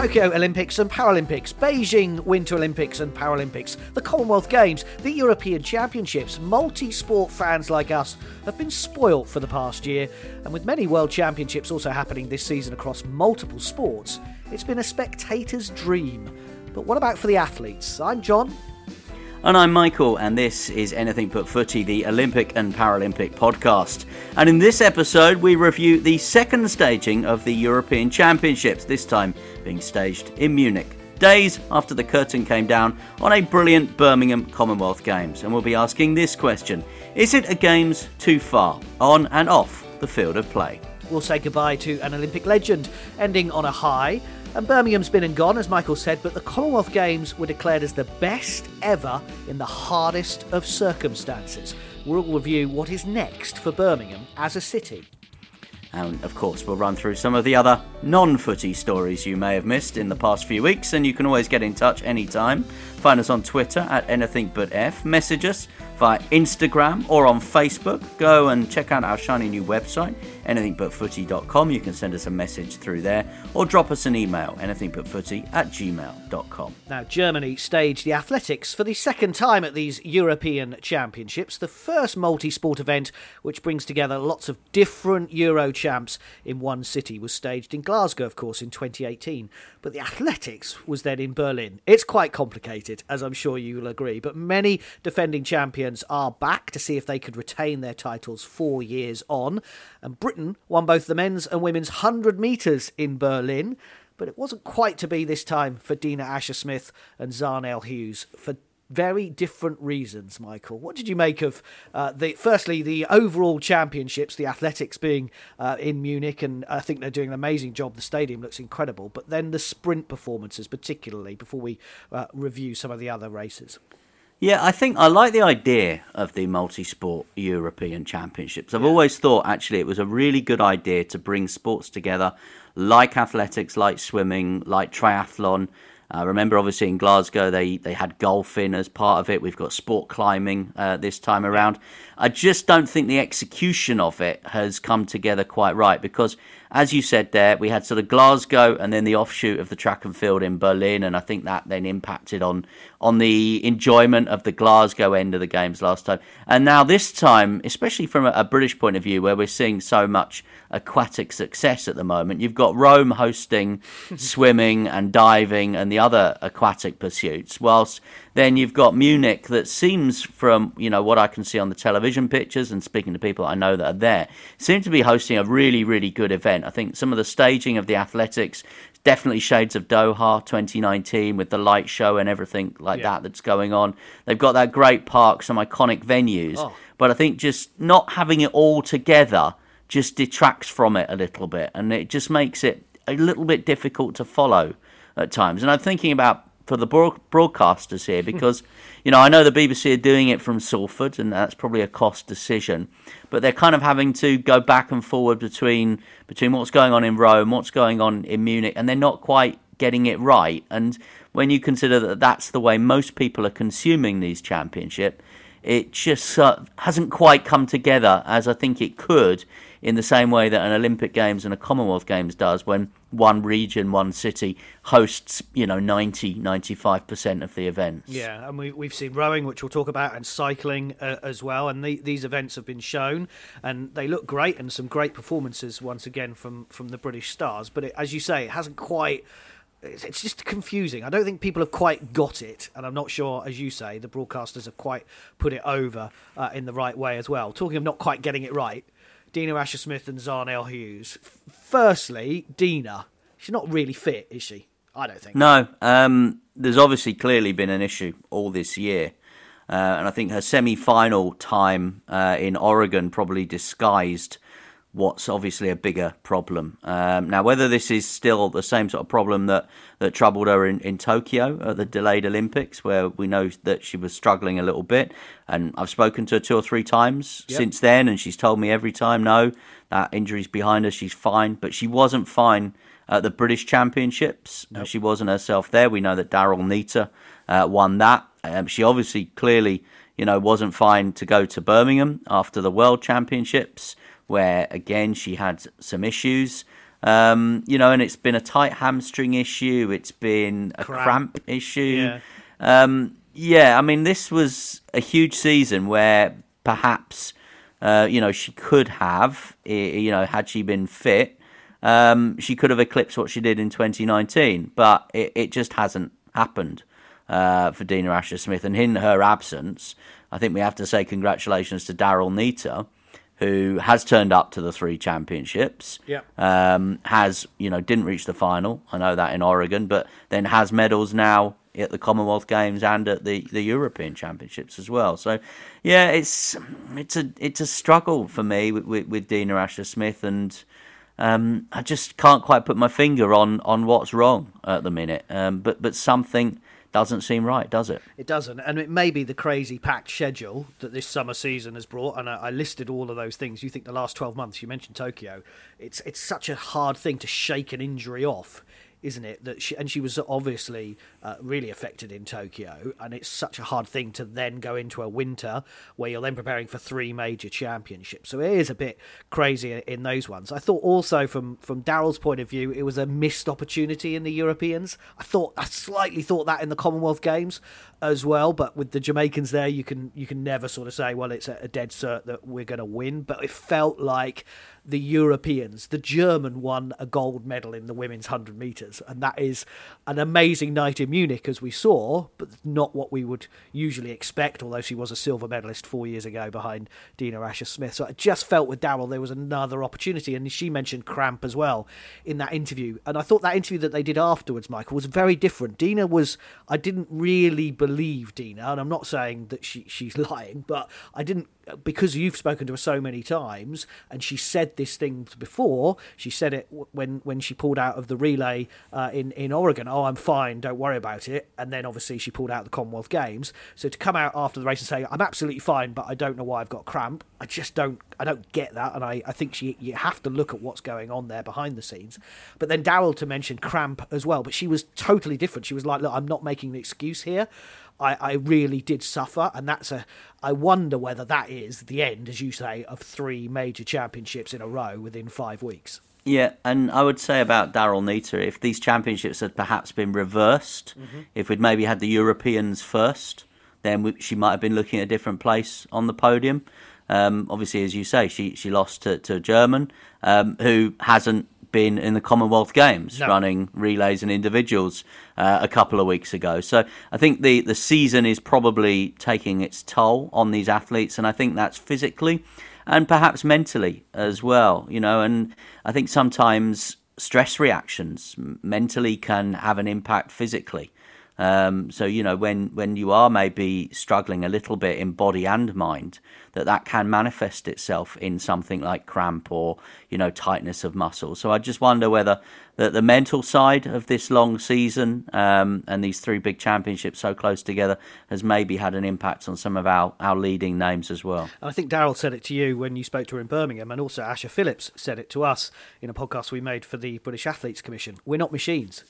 Tokyo Olympics and Paralympics, Beijing Winter Olympics and Paralympics, the Commonwealth Games, the European Championships, multi sport fans like us have been spoilt for the past year, and with many World Championships also happening this season across multiple sports, it's been a spectator's dream. But what about for the athletes? I'm John. And I'm Michael, and this is Anything But Footy, the Olympic and Paralympic podcast. And in this episode, we review the second staging of the European Championships, this time being staged in Munich, days after the curtain came down on a brilliant Birmingham Commonwealth Games. And we'll be asking this question Is it a Games too far, on and off the field of play? We'll say goodbye to an Olympic legend, ending on a high. And Birmingham's been and gone, as Michael said, but the Commonwealth Games were declared as the best ever in the hardest of circumstances. We'll review what is next for Birmingham as a city. And of course, we'll run through some of the other non footy stories you may have missed in the past few weeks, and you can always get in touch anytime. Find us on Twitter at anythingbutf, message us via Instagram or on Facebook. Go and check out our shiny new website, anythingbutfooty.com. You can send us a message through there or drop us an email, anythingbutfooty at gmail.com. Now, Germany staged the athletics for the second time at these European Championships, the first multi sport event which brings together lots of different Euro champs in one city, was staged in Glasgow, of course, in 2018. But the athletics was then in Berlin. It's quite complicated, as I'm sure you will agree, but many defending champions are back to see if they could retain their titles four years on. And Britain won both the men's and women's 100 metres in Berlin but it wasn't quite to be this time for Dina Asher Smith and Zharnel Hughes for very different reasons. Michael, what did you make of uh, the firstly the overall championships, the athletics being uh, in Munich, and I think they're doing an amazing job. The stadium looks incredible, but then the sprint performances, particularly before we uh, review some of the other races. Yeah, I think I like the idea of the multi sport European Championships. I've yeah. always thought actually it was a really good idea to bring sports together like athletics, like swimming, like triathlon. Uh, remember, obviously, in Glasgow, they, they had golfing as part of it. We've got sport climbing uh, this time around. I just don't think the execution of it has come together quite right because as you said there, we had sort of Glasgow and then the offshoot of the track and field in Berlin, and I think that then impacted on on the enjoyment of the Glasgow end of the games last time. And now this time, especially from a, a British point of view, where we're seeing so much aquatic success at the moment, you've got Rome hosting swimming and diving and the other aquatic pursuits, whilst then you've got Munich that seems from you know what I can see on the television pictures and speaking to people I know that are there seem to be hosting a really really good event. I think some of the staging of the athletics definitely shades of Doha 2019 with the light show and everything like yeah. that that's going on. They've got that great park, some iconic venues, oh. but I think just not having it all together just detracts from it a little bit and it just makes it a little bit difficult to follow at times. And I'm thinking about for the broadcasters here because you know I know the BBC are doing it from Salford and that's probably a cost decision, but they're kind of having to go back and forward between between what's going on in Rome, what's going on in Munich, and they're not quite getting it right. And when you consider that that's the way most people are consuming these championship, it just uh, hasn't quite come together as I think it could in the same way that an Olympic Games and a Commonwealth Games does when one region, one city hosts, you know, 90, 95% of the events. Yeah, and we, we've seen rowing, which we'll talk about, and cycling uh, as well. And the, these events have been shown, and they look great, and some great performances once again from, from the British stars. But it, as you say, it hasn't quite it's just confusing. I don't think people have quite got it, and I'm not sure, as you say, the broadcasters have quite put it over uh, in the right way as well. Talking of not quite getting it right, Dina Asher Smith and Zharnel Hughes. Firstly, Dina, she's not really fit, is she? I don't think. No, um, there's obviously clearly been an issue all this year. Uh, and I think her semi final time uh, in Oregon probably disguised what's obviously a bigger problem. Um, now, whether this is still the same sort of problem that, that troubled her in, in Tokyo at the delayed Olympics, where we know that she was struggling a little bit, and I've spoken to her two or three times yep. since then, and she's told me every time, no, that injury's behind her, she's fine, but she wasn't fine at the British Championships. Nope. She wasn't herself there. We know that Daryll Neita uh, won that. Um, she obviously clearly, you know, wasn't fine to go to Birmingham after the World Championships where again she had some issues. Um, you know, and it's been a tight hamstring issue. It's been a cramp, cramp issue. Yeah. Um, yeah, I mean, this was a huge season where perhaps, uh, you know, she could have, you know, had she been fit, um, she could have eclipsed what she did in 2019, but it, it just hasn't happened uh, for Dina Asher Smith. And in her absence, I think we have to say congratulations to Daryll Neita who has turned up to the three championships. Yeah. Um, has you know didn't reach the final. I know that in Oregon, but then has medals now at the Commonwealth Games and at the, the European Championships as well. So, yeah, it's it's a it's a struggle for me with, with, with Dina Asher Smith, and um, I just can't quite put my finger on, on what's wrong at the minute. Um, but but something doesn't seem right, does it? It doesn't, and it may be the crazy packed schedule that this summer season has brought. And I, I, listed all of those things. You think the last twelve months? You mentioned Tokyo. It's it's such a hard thing to shake an injury off isn't it? That she, and she was obviously uh, really affected in Tokyo, and it's such a hard thing to then go into a winter where you're then preparing for three major championships. So it is a bit crazy in those ones. I thought also from from Daryll's point of view, it was a missed opportunity in the Europeans. I thought I slightly thought that in the Commonwealth Games as well, but with the Jamaicans there, you can you can never sort of say, well, it's a, a dead cert that we're going to win. But it felt like the Europeans. The German won a gold medal in the women's 100 metres, and that is an amazing night in Munich, as we saw, but not what we would usually expect, although she was a silver medalist four years ago behind Dina Asher Smith. So I just felt with Daryll there was another opportunity, and she mentioned cramp as well in that interview. And I thought that interview that they did afterwards, Michael, was very different. Dina was, I didn't really believe Dina, and I'm not saying that she, she's lying, but I didn't because you've spoken to her so many times, and she said this thing before. She said it when when she pulled out of the relay uh, in in Oregon. Oh, I'm fine. Don't worry about it. And then obviously she pulled out the Commonwealth Games. So to come out after the race and say I'm absolutely fine, but I don't know why I've got cramp. I just don't. I don't get that. And I I think she you have to look at what's going on there behind the scenes. But then Daryll to mention cramp as well. But she was totally different. She was like, look, I'm not making an excuse here. I, I really did suffer, and that's a. I wonder whether that is the end, as you say, of three major championships in a row within five weeks. Yeah, and I would say about Daryll Neita, if these championships had perhaps been reversed, mm-hmm. if we'd maybe had the Europeans first, then we, she might have been looking at a different place on the podium. Um, obviously, as you say, she she lost to, to German, um, who hasn't been in the Commonwealth Games, no. running relays and individuals uh, a couple of weeks ago. So I think the, the season is probably taking its toll on these athletes, and I think that's physically and perhaps mentally as well. You know, and I think sometimes stress reactions mentally can have an impact physically. Um, so you know when when you are maybe struggling a little bit in body and mind, that that can manifest itself in something like cramp or you know tightness of muscle. So I just wonder whether the, the mental side of this long season um, and these three big championships so close together has maybe had an impact on some of our, our leading names as well. I think Daryll said it to you when you spoke to her in Birmingham, and also Asha Philip said it to us in a podcast we made for the British Athletes Commission. We're not machines.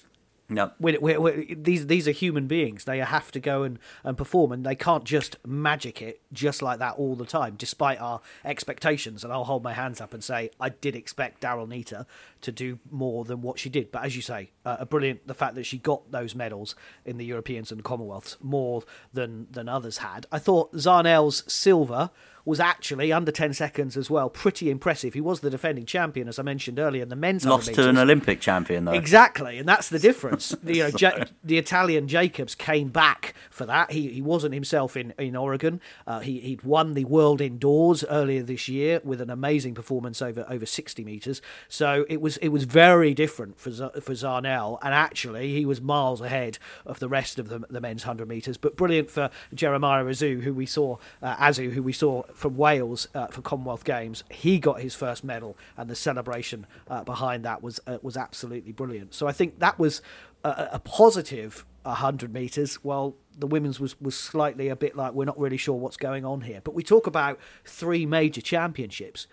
No, we're, we're, we're, these these are human beings. They have to go and, and perform, and they can't just magic it just like that all the time, despite our expectations. And I'll hold my hands up and say I did expect Daryll Neita to do more than what she did. But as you say, uh, a brilliant the fact that she got those medals in the Europeans and Commonwealths more than than others had. I thought Zharnel's silver was actually under 10 seconds as well. Pretty impressive. He was the defending champion, as I mentioned earlier, in the men's Lost to an Olympic champion, though. Exactly, and that's the difference. the, you know, ja- the Italian Jacobs came back for that. He, he wasn't himself in, in Oregon. Uh, he, he'd won the World Indoors earlier this year with an amazing performance over, over 60 metres. So it was it was very different for, for Zharnel, and actually he was miles ahead of the rest of the, the men's 100 metres. But brilliant for Jeremiah Azu, who we saw, uh, Azu, who we saw from Wales uh, for Commonwealth Games. He got his first medal, and the celebration uh, behind that was uh, was absolutely brilliant. So I think that was a, a positive 100 meters. Well, the women's was was slightly a bit like we're not really sure what's going on here. But we talk about three major championships.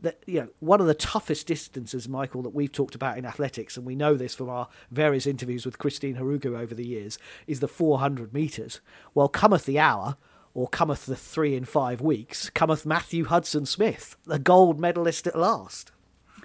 That you know, one of the toughest distances, Michael, that we've talked about in athletics, and we know this from our various interviews with Christine Ohuruogu over the years, is the 400 meters. Well, cometh the hour or cometh the three in five weeks, cometh Matthew Hudson Smith, the gold medalist at last.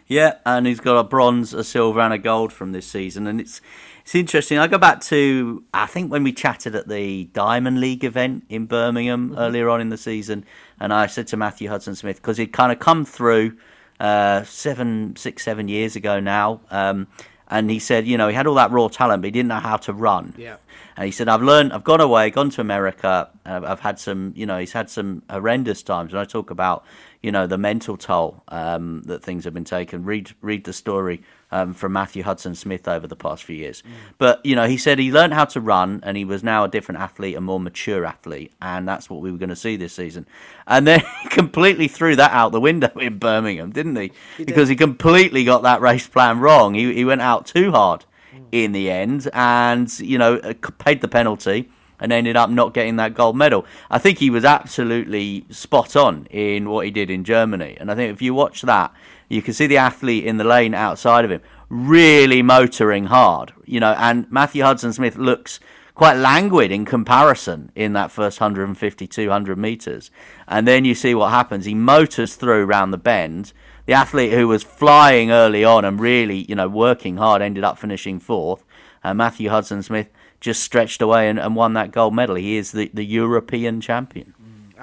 Yeah, and he's got a bronze, a silver, and a gold from this season, and it's it's interesting. I go back to I think when we chatted at the Diamond League event in Birmingham mm-hmm. earlier on in the season, and I said to Matthew Hudson Smith because he'd kind of come through uh, seven, six, seven years ago now. Um, and he said, you know, he had all that raw talent, but he didn't know how to run. Yeah. And he said, I've learned, I've gone away, gone to America. I've, I've had some, you know, he's had some horrendous times. And I talk about, you know, the mental toll um, that things have been taken. Read, read the story um, from Matthew Hudson Smith over the past few years. Mm. But, you know, he said he learned how to run and he was now a different athlete, a more mature athlete. And that's what we were going to see this season. And then he completely threw that out the window in Birmingham, didn't he? he because he completely got that race plan wrong. He, he went out too hard. In the end and, you know, uh, paid the penalty and ended up not getting that gold medal. I think he was absolutely spot on in what he did in Germany. And I think if you watch that, you can see the athlete in the lane outside of him really motoring hard, you know, and Matthew Hudson Smith looks quite languid in comparison in that first 150, 200 metres. And then you see what happens. He motors through round the bend. The athlete who was flying early on and really, you know, working hard ended up finishing fourth. And Matthew Hudson Smith just stretched away and, and won that gold medal. He is the, the European champion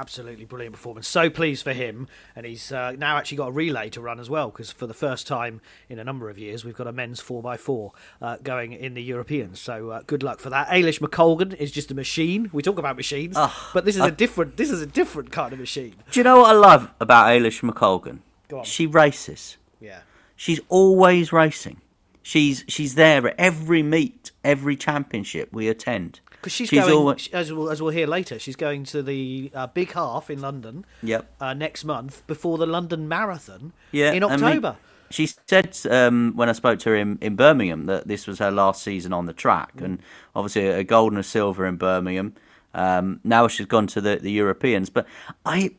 absolutely brilliant performance. So pleased for him, and he's uh, now actually got a relay to run as well because for the first time in a number of years we've got a men's four x four uh, going in the Europeans. So uh, good luck for that. Eilish McColgan is just a machine. We talk about machines, oh, but this is a different. This is a different kind of machine. Do you know what I love about Eilish McColgan? She races. Yeah. She's always racing. She's she's there at every meet, every championship we attend. Because she's, she's, going, always... as, we'll, as we'll hear later, she's going to the uh, big half in London yep. Uh, next month before the London Marathon yeah, in October. I mean, she said um, when I spoke to her in, in Birmingham that this was her last season on the track, mm. and obviously a gold and a silver in Birmingham. Um, now she's gone to the, the Europeans, but I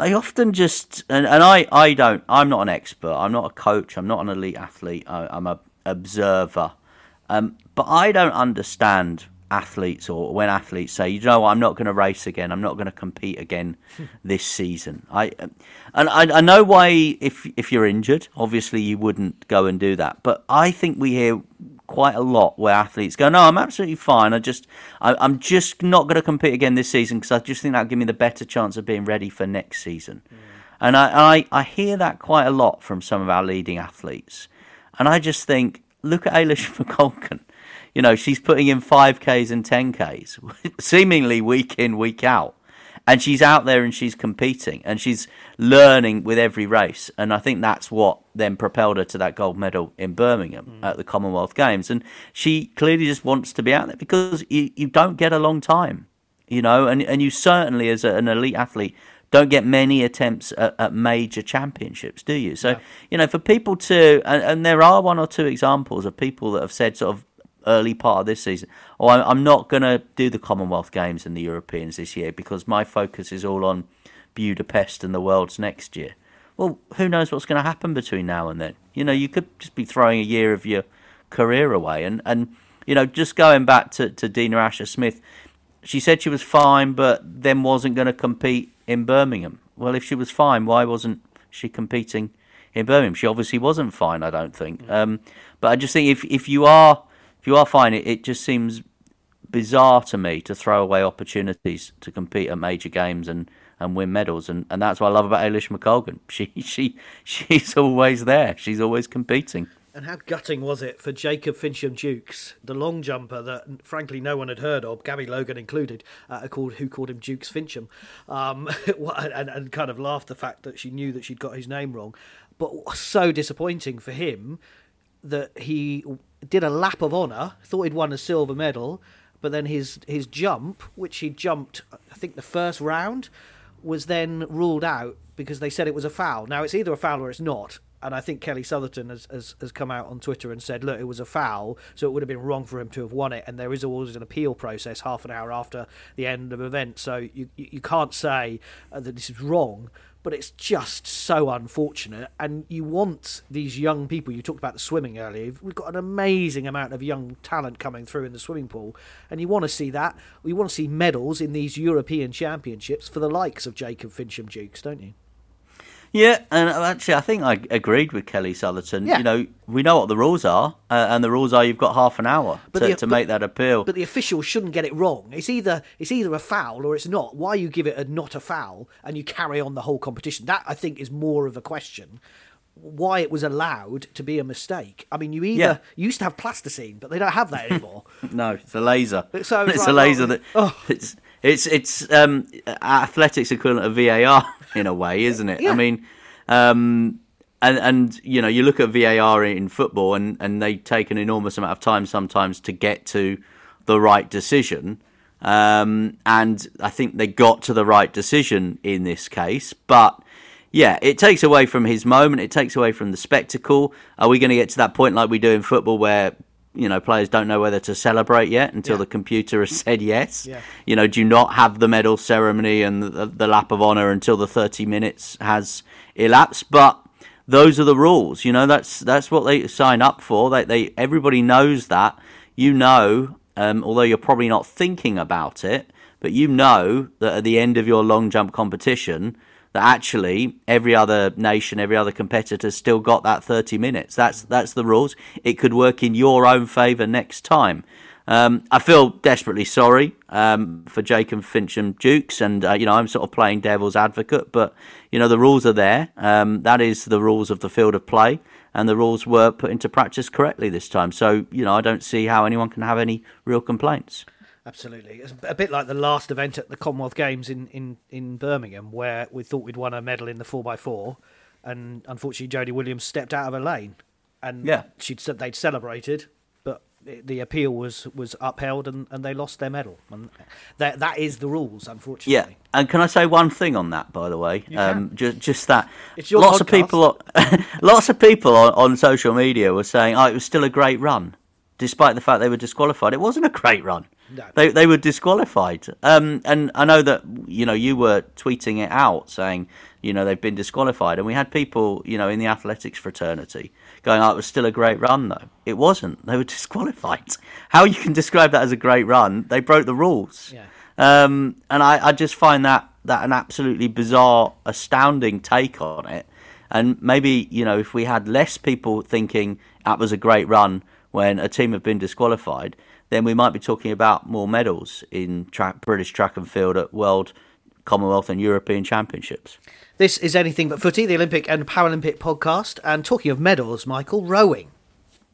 I often just and, and I, I don't I'm not an expert. I'm not a coach. I'm not an elite athlete. I, am a observer. Um, but I don't understand athletes or when athletes say, you know, what, I'm not going to race again. I'm not going to compete again this season. I and I, I, know why if if you're injured, obviously you wouldn't go and do that. But I think we hear quite a lot where athletes go, no, I'm absolutely fine. I just I, am just not going to compete again this season because I just think that'll give me the better chance of being ready for next season. Mm. And I, I I hear that quite a lot from some of our leading athletes, and I just think, look at Eilish McColgan you know, she's putting in 5Ks and 10Ks, seemingly week in, week out. And she's out there and she's competing and she's learning with every race. And I think that's what then propelled her to that gold medal in Birmingham mm. at the Commonwealth Games. And she clearly just wants to be out there because you, you don't get a long time, you know, and, and you certainly, as a, an elite athlete, don't get many attempts at, at major championships, do you? So, yeah. you know, for people to, and, and, there are one or two examples of people that have said sort of early part of this season, oh, I'm not going to do the Commonwealth Games and the Europeans this year because my focus is all on Budapest and the Worlds next year. Well, who knows what's going to happen between now and then? You know, you could just be throwing a year of your career away. And, and you know, just going back to, to Dina Asher Smith, she said she was fine, but then wasn't going to compete in Birmingham. Well, if she was fine, why wasn't she competing in Birmingham? She obviously wasn't fine, I don't think. Mm. Um, but I just think if if you are if you are fine, it, it just seems bizarre to me to throw away opportunities to compete at major games and, and win medals, and, and that's what I love about Eilish McColgan. She she she's always there. She's always competing. And how gutting was it for Jacob Fincham Dukes, the long jumper that, frankly, no one had heard of, Gabby Logan included, uh, called, who called him Dukes Fincham, um, and, and kind of laughed the fact that she knew that she'd got his name wrong. But so disappointing for him that he did a lap of honour, thought he'd won a silver medal, but then his his jump, which he jumped, I think the first round, was then ruled out because they said it was a foul. Now it's either a foul or it's not, and I think Kelly Sotherton has, has, has come out on Twitter and said, look, it was a foul, so it would have been wrong for him to have won it. And there is always an appeal process half an hour after the end of the event, so you you can't say uh, that this is wrong. But it's just so unfortunate, and you want these young people. You talked about the swimming earlier. We've got an amazing amount of young talent coming through in the swimming pool, and you want to see that. You want to see medals in these European Championships for the likes of Jacob Fincham Dukes, don't you? Yeah, and actually, I think I agreed with Kelly Sotherton. Yeah. You know, we know what the rules are, uh, and the rules are you've got half an hour to, the, to but, make that appeal. But the officials shouldn't get it wrong. It's either it's either a foul or it's not. Why you give it a not a foul and you carry on the whole competition? That I think is more of a question. Why it was allowed to be a mistake? I mean, you either yeah. you used to have plasticine, but they don't have that anymore. no, it's a laser. So it's, it's like, a laser that oh. it's it's it's um, athletics equivalent of VAR in a way, isn't it? Yeah. I mean, um, and and you know, you look at VAR in football, and and they take an enormous amount of time sometimes to get to the right decision. Um, and I think they got to the right decision in this case, but yeah, it takes away from his moment. It takes away from the spectacle. Are we going to get to that point like we do in football where you know players don't know whether to celebrate yet until yeah. the computer has said yes yeah. you know do not have the medal ceremony and the, the, lap of honor until the 30 minutes has elapsed but those are the rules you know that's that's what they sign up for they, they everybody knows that you know um, although you're probably not thinking about it but you know that at the end of your long jump competition that actually every other nation, every other competitor still got that 30 minutes. That's that's the rules. It could work in your own favour next time. Um, I feel desperately sorry um, for Jacob Fincham Dukes, and uh, you know I'm sort of playing devil's advocate, but you know the rules are there. Um, that is the rules of the field of play, and the rules were put into practice correctly this time. So you know I don't see how anyone can have any real complaints. Absolutely. It's a bit like the last event at the Commonwealth Games in, in, in Birmingham, where we thought we'd won a medal in the 4x4, and unfortunately Jodie Williams stepped out of her lane. And yeah. she'd they'd celebrated, but the appeal was, was upheld and, and they lost their medal. And that, that is the rules, unfortunately. Yeah. And can I say one thing on that, by the way? Um, just, just that. lots podcast. of people, lots of people on, on social media were saying, "Oh, it was still a great run," despite the fact they were disqualified. It wasn't a great run. No. They they were disqualified. Um, and I know that you know you were tweeting it out saying you know they've been disqualified, and we had people you know in the athletics fraternity going, "Oh, it was still a great run, though." It wasn't. They were disqualified. How you can describe that as a great run? They broke the rules. Yeah. Um, and I, I just find that that an absolutely bizarre, astounding take on it. And maybe you know if we had less people thinking that was a great run when a team have been disqualified then we might be talking about more medals in track, British track and field at World, Commonwealth, and European Championships. This is Anything But Footy, the Olympic and Paralympic podcast. And talking of medals, Michael, rowing.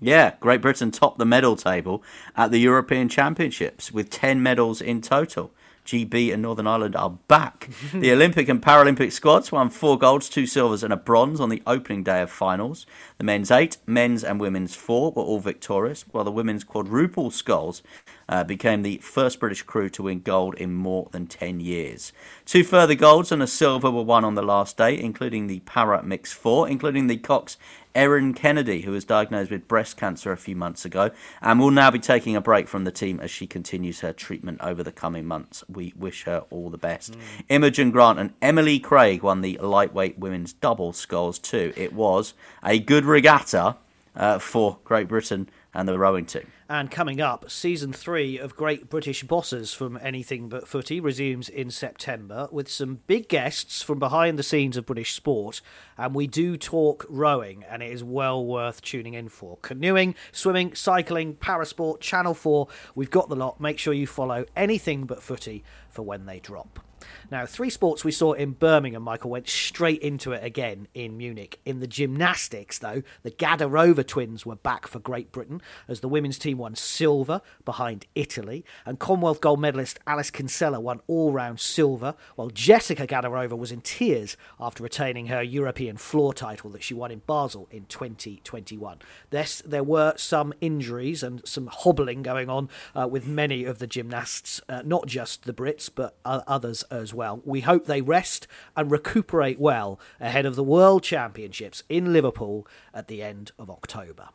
Yeah, Great Britain topped the medal table at the European Championships with 10 medals in total. GB and Northern Ireland are back. the Olympic and Paralympic squads won four golds, two silvers, and a bronze on the opening day of finals. The men's eight, men's and women's four were all victorious, while the women's quadruple sculls uh, became the first British crew to win gold in more than 10 years. Two further golds and a silver were won on the last day, including the para mix four, including the Cox Erin Kennedy, who was diagnosed with breast cancer a few months ago and will now be taking a break from the team as she continues her treatment over the coming months. We wish her all the best. Mm. Imogen Grant and Emily Craig won the lightweight women's double sculls too. It was a good regatta uh, for Great Britain and the rowing team. And coming up, season three of Great British Bosses from Anything But Footy resumes in September with some big guests from behind the scenes of British sport. And we do talk rowing, and it is well worth tuning in for. Canoeing, swimming, cycling, parasport, Channel 4, we've got the lot. Make sure you follow Anything But Footy for when they drop. Now, three sports we saw in Birmingham, Michael, went straight into it again in Munich. In the gymnastics, though, the Gadirova twins were back for Great Britain as the women's team won silver behind Italy, and Commonwealth gold medalist Alice Kinsella won all round silver, while Jessica Gadirova was in tears after retaining her European floor title that she won in Basel in 2021. Yes, there were some injuries and some hobbling going on uh, with many of the gymnasts, uh, not just the Brits, but uh, others as well. We hope they rest and recuperate well ahead of the World Championships in Liverpool at the end of October.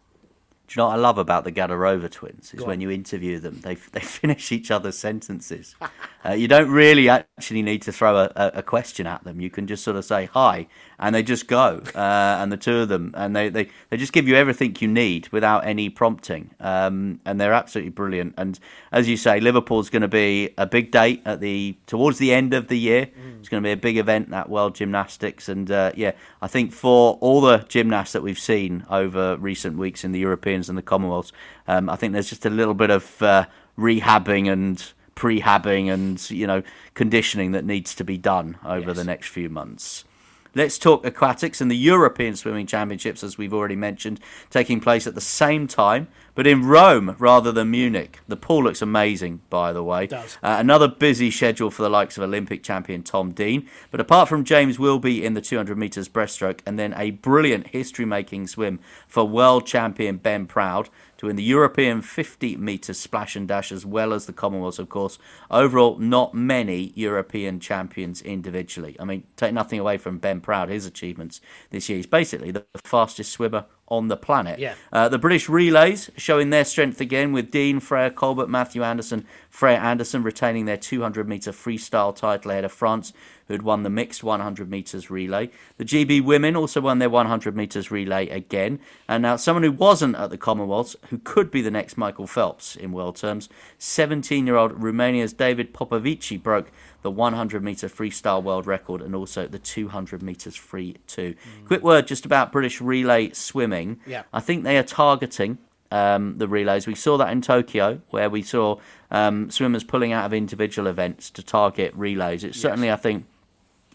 Do you know what I love about the Gadirova twins? Is when you interview them, they they finish each other's sentences. uh, you don't really actually need to throw a, a, question at them. You can just sort of say hi, and they just go. Uh, and the two of them, and they, they, they just give you everything you need without any prompting. Um, and they're absolutely brilliant. And as you say, Liverpool's going to be a big date at the towards the end of the year. Mm. It's going to be a big event that World Gymnastics, and uh, yeah, I think for all the gymnasts that we've seen over recent weeks in the And the Commonwealths, um, I think there's just a little bit of uh, rehabbing and prehabbing and you know conditioning that needs to be done over yes. the next few months. Let's talk aquatics and the European Swimming Championships, as we've already mentioned, taking place at the same time, but in Rome rather than Munich. The pool looks amazing, by the way. Uh, another busy schedule for the likes of Olympic champion Tom Dean. But apart from James Wilby in the 200 metres breaststroke, and then a brilliant history making swim for world champion Ben Proud, to win the European 50 metre splash and dash as well as the Commonwealths, of course. Overall, not many European champions individually. I mean, take nothing away from Ben Proud, his achievements this year. He's basically the fastest swimmer on the planet. Yeah. Uh, the British relays showing their strength again with Dean, Freya Colbert, Matthew Anderson, Freya Anderson retaining their 200 metre freestyle title ahead of France, who had won the mixed 100 metres relay. The GB women also won their 100 metres relay again. And now, someone who wasn't at the Commonwealths, who could be the next Michael Phelps in world terms, 17 year old Romania's David Popovici broke the 100 metre freestyle world record and also the 200 metres free too. Mm. Quick word just about British relay swimming. Yeah. I think they are targeting um, the relays. We saw that in Tokyo, where we saw um, swimmers pulling out of individual events to target relays. It's yes. certainly, I think,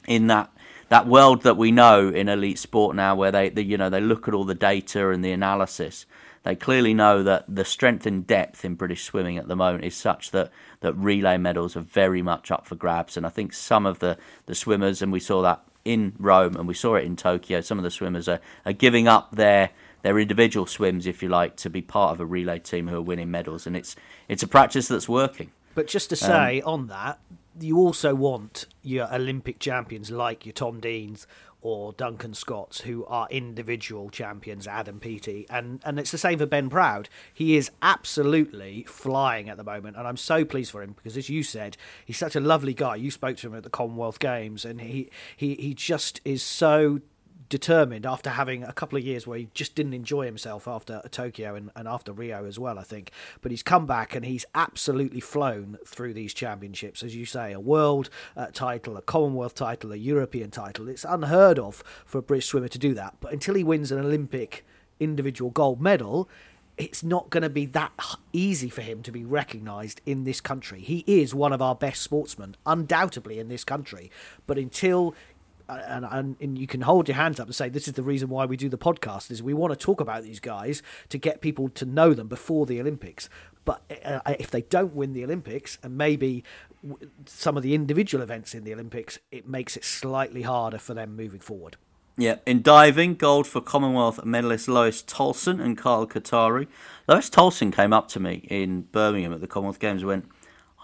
in that that world that we know in elite sport now, where they, they, you know they look at all the data and the analysis. They clearly know that the strength and depth in British swimming at the moment is such that, that relay medals are very much up for grabs. And I think some of the, the swimmers, and we saw that in Rome and we saw it in Tokyo, some of the swimmers are, are giving up their their individual swims, if you like, to be part of a relay team who are winning medals. And it's it's a practice that's working. But just to say um, on that, you also want your Olympic champions like your Tom Deans or Duncan Scotts, who are individual champions, Adam Peaty, and and it's the same for Ben Proud. He is absolutely flying at the moment, and I'm so pleased for him because, as you said, he's such a lovely guy. You spoke to him at the Commonwealth Games, and he he he just is so determined after having a couple of years where he just didn't enjoy himself after Tokyo and, and after Rio as well, I think. But he's come back and he's absolutely flown through these championships. As you say, a world uh, title, a Commonwealth title, a European title. It's unheard of for a British swimmer to do that. But until he wins an Olympic individual gold medal, it's not going to be that easy for him to be recognised in this country. He is one of our best sportsmen, undoubtedly, in this country. But until and, and, and you can hold your hands up and say this is the reason why we do the podcast is we want to talk about these guys to get people to know them before the Olympics. But uh, if they don't win the Olympics, and maybe some of the individual events in the Olympics, it makes it slightly harder for them moving forward. Yeah, in diving, gold for Commonwealth medalist Lois Toulson and Carl Kothari. Lois Toulson came up to me in Birmingham at the Commonwealth Games and went,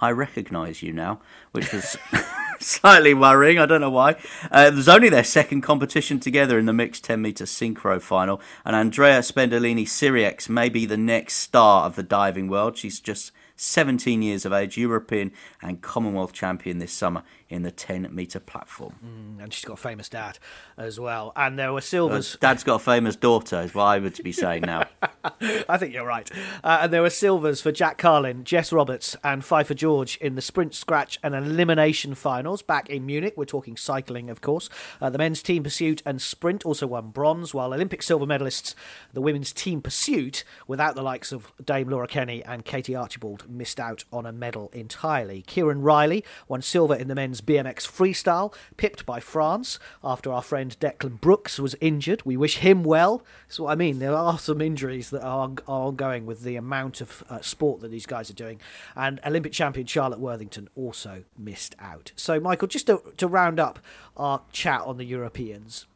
I recognise you now, which was slightly worrying. I don't know why. Uh, it was only their second competition together in the mixed 10 metre synchro final, and Andrea Spendolini Sirieix may be the next star of the diving world. She's just 17 years of age, European and Commonwealth champion this summer in the 10 metre platform. Mm, and she's got a famous dad as well. And there were silvers. Dad's got a famous daughter, is what I would be saying now. I think you're right. Uh, and there were silvers for Jack Carlin, Jess Roberts, and Pfeiffer Georgi in the sprint, scratch, and elimination finals back in Munich. We're talking cycling, of course. Uh, the men's team pursuit and sprint also won bronze, while Olympic silver medalists, the women's team pursuit, without the likes of Dame Laura Kenny and Katie Archibald, missed out on a medal entirely. Kieran Reilly won silver in the men's BMX freestyle, pipped by France after our friend Declan Brooks was injured. We wish him well. That's what I mean. There are some injuries that are, are ongoing with the amount of uh, sport that these guys are doing. And Olympic champion Charlotte Worthington also missed out. So, Michael, just to, to round up our chat on the Europeans,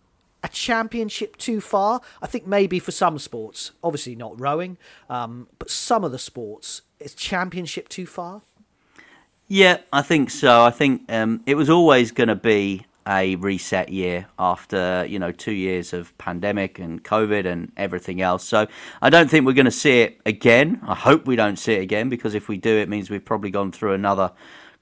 a championship too far? I think maybe for some sports, obviously not rowing, um, but some of the sports, is championship too far? Yeah, I think so. I think um, it was always going to be a reset year after you know two years of pandemic and COVID and everything else. So I don't think we're going to see it again. I hope we don't see it again because if we do, it means we've probably gone through another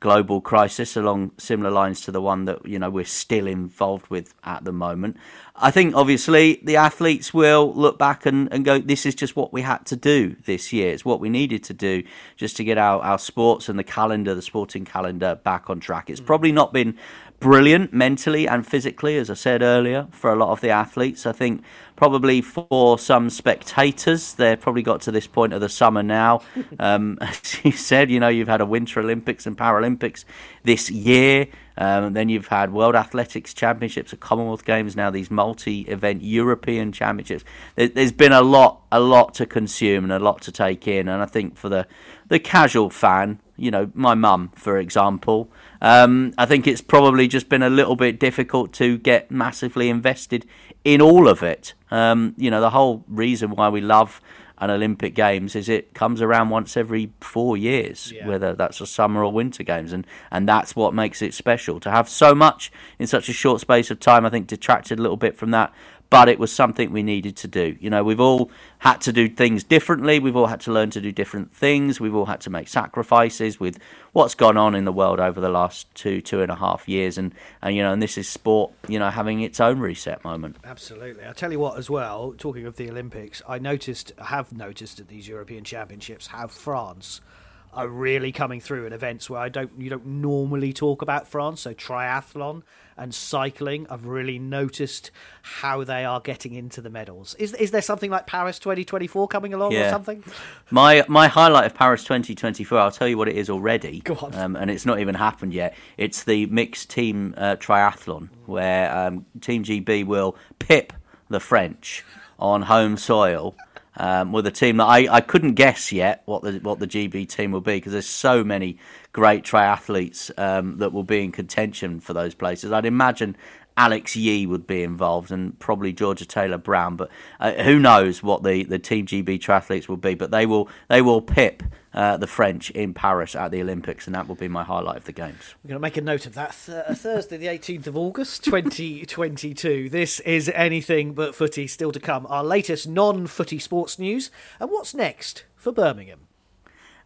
global crisis along similar lines to the one that you know we're still involved with at the moment. I think obviously the athletes will look back and, and go, this is just what we had to do this year. It's what we needed to do just to get our, our sports and the calendar, the sporting calendar back on track. It's mm. probably not been brilliant mentally and physically, as I said earlier, for a lot of the athletes. I think probably for some spectators, they've probably got to this point of the summer now. Um, as you said, you know, you've had a Winter Olympics and Paralympics this year. Um, then you've had World Athletics Championships, a Commonwealth Games, now these multi-event European Championships. There, has been a lot, a lot to consume and a lot to take in. And I think for the the casual fan, you know, my mum, for example, um, I think it's probably just been a little bit difficult to get massively invested in all of it. Um, you know, the whole reason why we love an Olympic Games is it comes around once every four years, yeah. whether that's a summer or winter games, and and that's what makes it special. To have so much in such a short space of time, I think detracted a little bit from that but it was something we needed to do. You know, we've all had to do things differently. We've all had to learn to do different things. We've all had to make sacrifices with what's gone on in the world over the last two, two and a half years. And, and you know, and this is sport, you know, having its own reset moment. Absolutely. I'll tell you what, as well, talking of the Olympics, I noticed, have noticed at these European Championships how France are really coming through in events where I don't you don't normally talk about France. So triathlon and cycling, I've really noticed how they are getting into the medals. Is is there something like Paris 2024 coming along yeah. or something? My my highlight of Paris 2024, I'll tell you what it is already. Go on. Um, and it's not even happened yet. It's the mixed team uh, triathlon where um, Team GB will pip the French on home soil um, with a team that I, I couldn't guess yet what the what the GB team will be because there's so many great triathletes um, that will be in contention for those places. I'd imagine Alex Yee would be involved and probably Georgia Taylor Brown, but uh, who knows what the, the Team GB triathletes will be? But they will they will pip uh, the French in Paris at the Olympics, and that will be my highlight of the games. We're going to make a note of that. Th- uh, Thursday, the 18th of August, 2022. this is anything but footy still to come. Our latest non footy sports news. And what's next for Birmingham?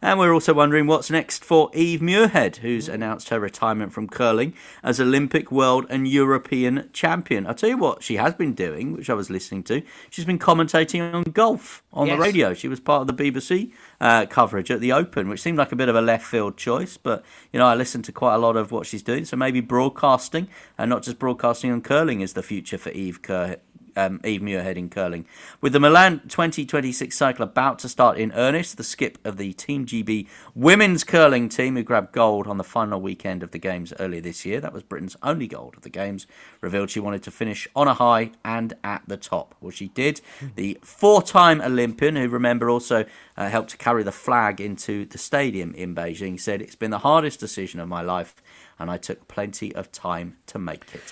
And we're also wondering what's next for Eve Muirhead, who's announced her retirement from curling as Olympic, World, and European champion. I'll tell you what she has been doing, which I was listening to. She's been commentating on golf on yes. the radio. She was part of the BBC uh, coverage at the Open, which seemed like a bit of a left field choice. But, you know, I listened to quite a lot of what she's doing. So maybe broadcasting, and not just broadcasting on curling, is the future for Eve Kerr um, Eve Muirhead in curling. With the Milan 2026 cycle about to start in earnest, the skip of the Team GB women's curling team, who grabbed gold on the final weekend of the Games earlier this year, that was Britain's only gold of the Games, revealed she wanted to finish on a high and at the top. Well, she did. The four time Olympian, who remember also uh, helped to carry the flag into the stadium in Beijing, said, It's been the hardest decision of my life, and I took plenty of time to make it.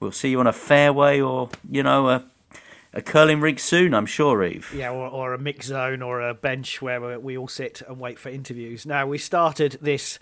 We'll see you on a fairway or, you know, a, a curling rink soon, I'm sure, Eve. Yeah, or, or a mix zone or a bench where we all sit and wait for interviews. Now, we started this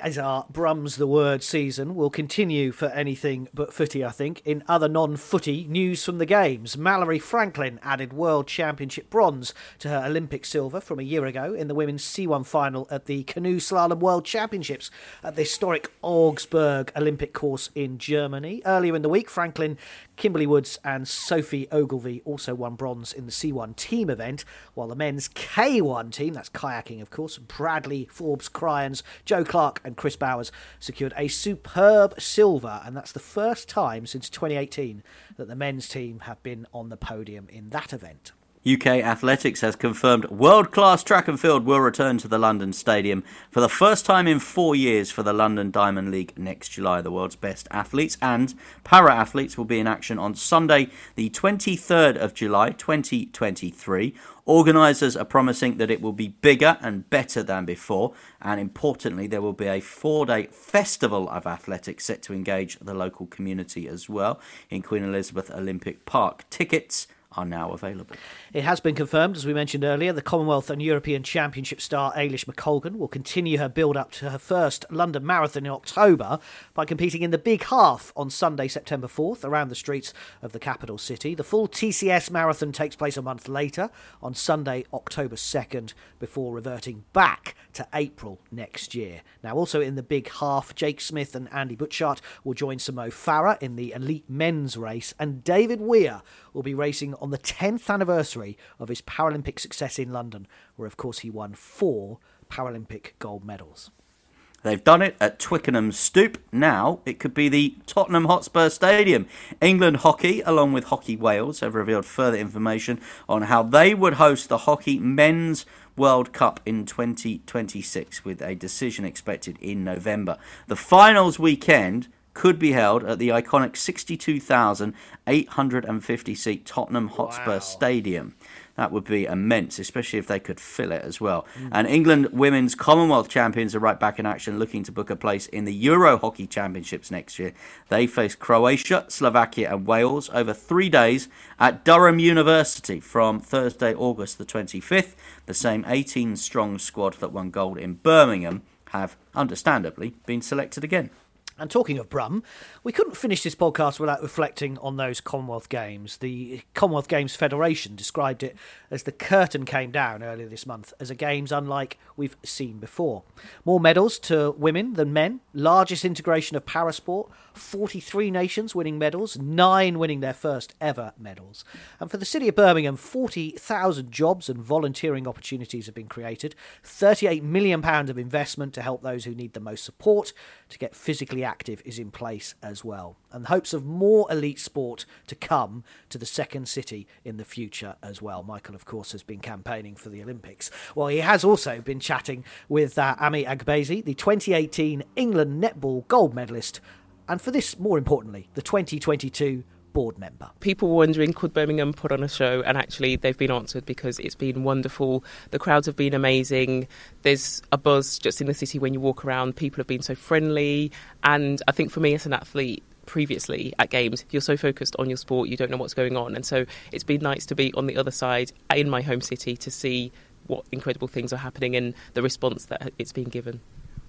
as our Brums the Word season will continue for anything but footy, I think. In other non footy news from the Games, Mallory Franklin added World Championship bronze to her Olympic silver from a year ago in the women's C1 final at the Canoe Slalom World Championships at the historic Augsburg Olympic course in Germany. Earlier in the week, Franklin, Kimberley Woods, and Sophie Ogilvie also won bronze in the C1 team event, while the men's K1 team, that's kayaking of course, Bradley, Forbes, Cryans, Joe Clark, and Chris Bowers secured a superb silver, and that's the first time since 2018 that the men's team have been on the podium in that event. UK Athletics has confirmed world class track and field will return to the London Stadium for the first time in four years for the London Diamond League next July. The world's best athletes and para athletes will be in action on Sunday, the 23rd of July 2023. Organisers are promising that it will be bigger and better than before, and importantly, there will be a four day festival of athletics set to engage the local community as well in Queen Elizabeth Olympic Park. Tickets are now available. It has been confirmed, as we mentioned earlier, the Commonwealth and European Championship star Eilish McColgan will continue her build up to her first London Marathon in October by competing in the Big Half on Sunday, September 4th, around the streets of the capital city. The full TCS Marathon takes place a month later, on Sunday, October 2nd, before reverting back to April next year. Now, also in the Big Half, Jake Smith and Andy Butchart will join Sir Mo Farah in the elite men's race, and David Weir will be racing on the 10th anniversary of his Paralympic success in London, where, of course, he won four Paralympic gold medals. They've done it at Twickenham Stoop. Now it could be the Tottenham Hotspur Stadium. England Hockey, along with Hockey Wales, have revealed further information on how they would host the Hockey Men's World Cup in 2026, with a decision expected in November. The finals weekend could be held at the iconic 62,850 seat Tottenham Hotspur wow. Stadium. That would be immense, especially if they could fill it as well. Mm. And England women's Commonwealth champions are right back in action, looking to book a place in the Euro Hockey Championships next year. They face Croatia, Slovakia, and Wales over three days at Durham University from Thursday, August the 25th. The same 18 strong squad that won gold in Birmingham have, understandably, been selected again. And talking of Brum, we couldn't finish this podcast without reflecting on those Commonwealth Games. The Commonwealth Games Federation described it as the curtain came down earlier this month as a Games unlike we've seen before. More medals to women than men, largest integration of parasport, 43 nations winning medals, nine winning their first ever medals. And for the city of Birmingham, 40,000 jobs and volunteering opportunities have been created, £38 million of investment to help those who need the most support to get physically active is in place as well. And hopes of more elite sport to come to the second city in the future as well. Michael, of course, has been campaigning for the Olympics. Well, he has also been chatting with uh, Ama Agbeze, the 2018 England netball gold medalist, and for this, more importantly, the 2022 board member. People were wondering could Birmingham put on a show, and actually they've been answered because it's been wonderful. The crowds have been amazing. There's a buzz just in the city when you walk around. People have been so friendly, and I think for me as an athlete, previously at games, you're so focused on your sport, you don't know what's going on. And so it's been nice to be on the other side in my home city to see what incredible things are happening and the response that it's been given.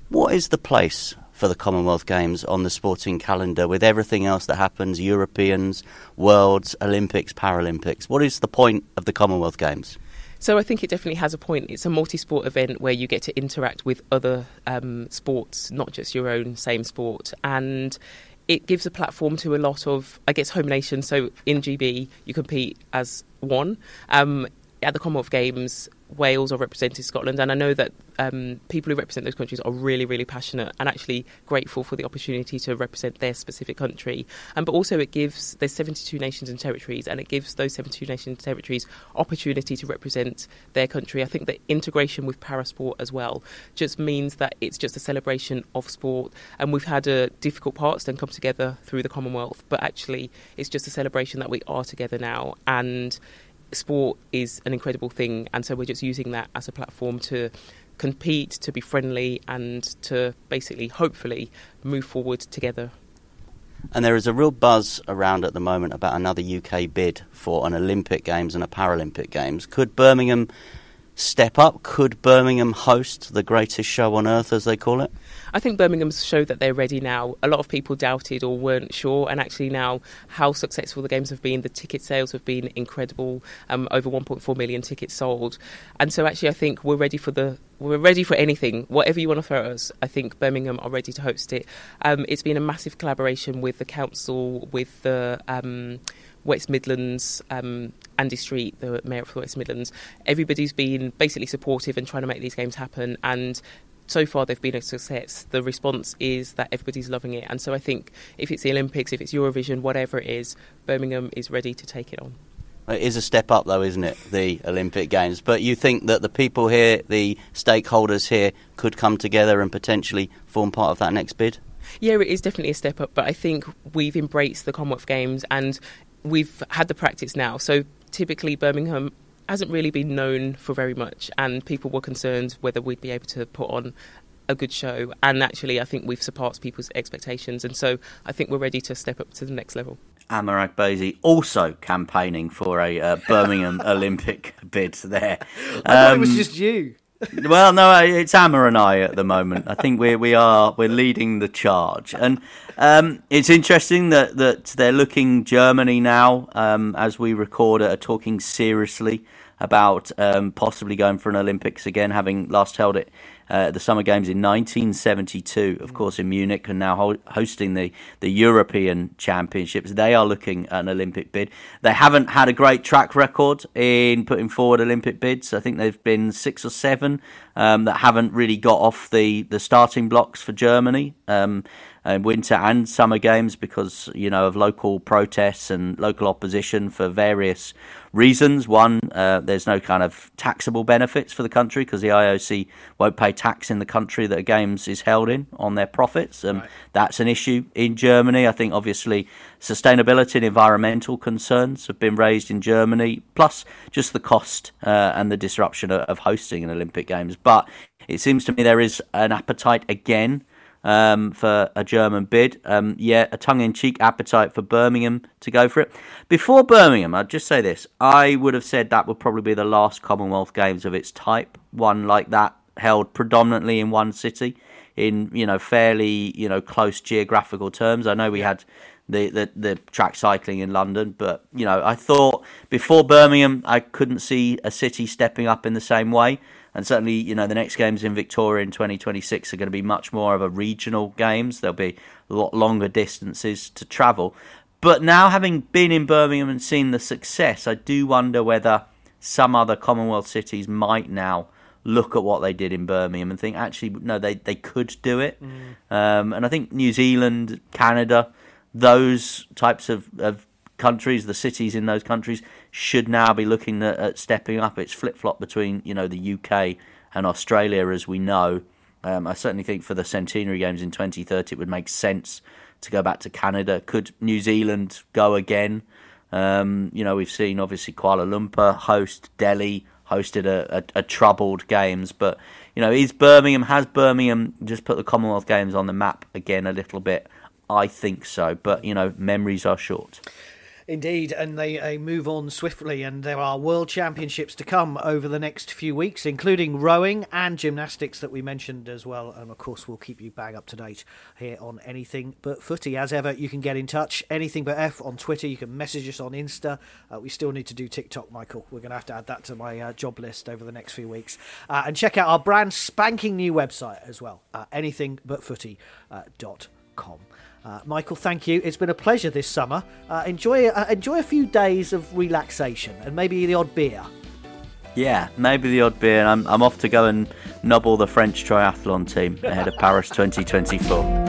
What is the place for the Commonwealth Games on the sporting calendar with everything else that happens Europeans, Worlds, Olympics, Paralympics? What is the point of the Commonwealth Games? So I think it definitely has a point. It's a multi-sport event where you get to interact with other um, sports, not just your own same sport, and it gives a platform to a lot of, I guess, home nations. So in GB, you compete as one. Um, at the Commonwealth Games, Wales are representing Scotland, and I know that um, people who represent those countries are really, really passionate and actually grateful for the opportunity to represent their specific country. Um, but also, it gives there's 72 nations and territories, and it gives those 72 nations and territories opportunity to represent their country. I think that integration with parasport as well just means that it's just a celebration of sport, and we've had a difficult parts then come together through the Commonwealth, but actually, it's just a celebration that we are together now and sport is an incredible thing, and so we're just using that as a platform to compete, to be friendly, and to basically, hopefully, move forward together. And there is a real buzz around at the moment about another UK bid for an Olympic Games and a Paralympic Games. Could Birmingham step up? Could Birmingham host the greatest show on earth, as they call it? I think Birmingham's showed that they're ready now. A lot of people doubted or weren't sure, and actually now how successful the games have been. The ticket sales have been incredible. Um, over 1.4 million tickets sold, and so actually I think we're ready for the we're ready for anything, whatever you want to throw at us. I think Birmingham are ready to host it. Um, it's been a massive collaboration with the council, with the um, West Midlands, um, Andy Street, the mayor of the West Midlands. Everybody's been basically supportive and trying to make these games happen, and so far they've been a success. The response is that everybody's loving it, and so I think if it's the Olympics, if it's Eurovision, whatever it is, Birmingham is ready to take it on. It is a step up, though, isn't it? The Olympic Games. But you think that the people here, the stakeholders here, could come together and potentially form part of that next bid? Yeah, it is definitely a step up, but I think we've embraced the Commonwealth Games and we've had the practice now. So typically, Birmingham hasn't really been known for very much, and people were concerned whether we'd be able to put on a good show. And actually, I think we've surpassed people's expectations, and so I think we're ready to step up to the next level. Ama Agbeze also campaigning for a uh, Birmingham Olympic bid there. I thought it was um, just you. well, no, it's Amar and I at the moment. I think we we are we're leading the charge, and um, it's interesting that that they're looking Germany now um, as we record it, are talking seriously about um, possibly going for an Olympics again, having last held it uh, the Summer Games in 1972, of course, in Munich, and now ho- hosting the, the European Championships. They are looking at an Olympic bid. They haven't had a great track record in putting forward Olympic bids. I think they've been six or seven um, that haven't really got off the, the starting blocks for Germany. Um, and winter and summer games because you know of local protests and local opposition for various reasons. One, uh, there's no kind of taxable benefits for the country because the IOC won't pay tax in the country that a games is held in on their profits. and right. That's an issue in Germany. I think obviously sustainability and environmental concerns have been raised in Germany, plus just the cost uh, and the disruption of, of hosting an Olympic Games. But it seems to me there is an appetite again um, for a German bid. Um, yeah, a tongue in cheek appetite for Birmingham to go for it. Before Birmingham, I'd just say this I would have said that would probably be the last Commonwealth Games of its type, one like that held predominantly in one city. In you know fairly you know close geographical terms, I know we had the, the, the track cycling in London. But you know, I thought before Birmingham, I couldn't see a city stepping up in the same way and certainly you know the next games in Victoria in 2026 are going to be much more of a regional games. There'll be a lot longer distances to travel. But now having been in Birmingham and seen the success, I do wonder whether some other Commonwealth cities might now look at what they did in Birmingham and think actually no they they could do it. Mm. Um, and I think New Zealand, Canada, those types of, of countries, the cities in those countries should now be looking at, at stepping up. It's flip flop between you know the UK and Australia, as we know. Um, I certainly think for the centenary games in 2030, it would make sense to go back to Canada. Could New Zealand go again? Um, you know, we've seen obviously Kuala Lumpur host, Delhi hosted a, a, a, troubled games, but you know, is Birmingham has Birmingham just put the Commonwealth Games on the map again a little bit? I think so, but you know, memories are short. Indeed, and they, they move on swiftly, and there are world championships to come over the next few weeks, including rowing and gymnastics that we mentioned as well. And of course, we'll keep you bang up to date here on Anything But Footy. As ever, you can get in touch, Anything But F on Twitter. You can message us on Insta. Uh, we still need to do TikTok, Michael. We're going to have to add that to my uh, job list over the next few weeks. Uh, and check out our brand spanking new website as well, uh, anythingbutfooty.com. Uh, Michael, thank you. It's been a pleasure this summer. Uh, enjoy uh, enjoy a few days of relaxation and maybe the odd beer. Yeah, maybe the odd beer. I'm, I'm off to go and nobble the French triathlon team ahead of Paris 2024.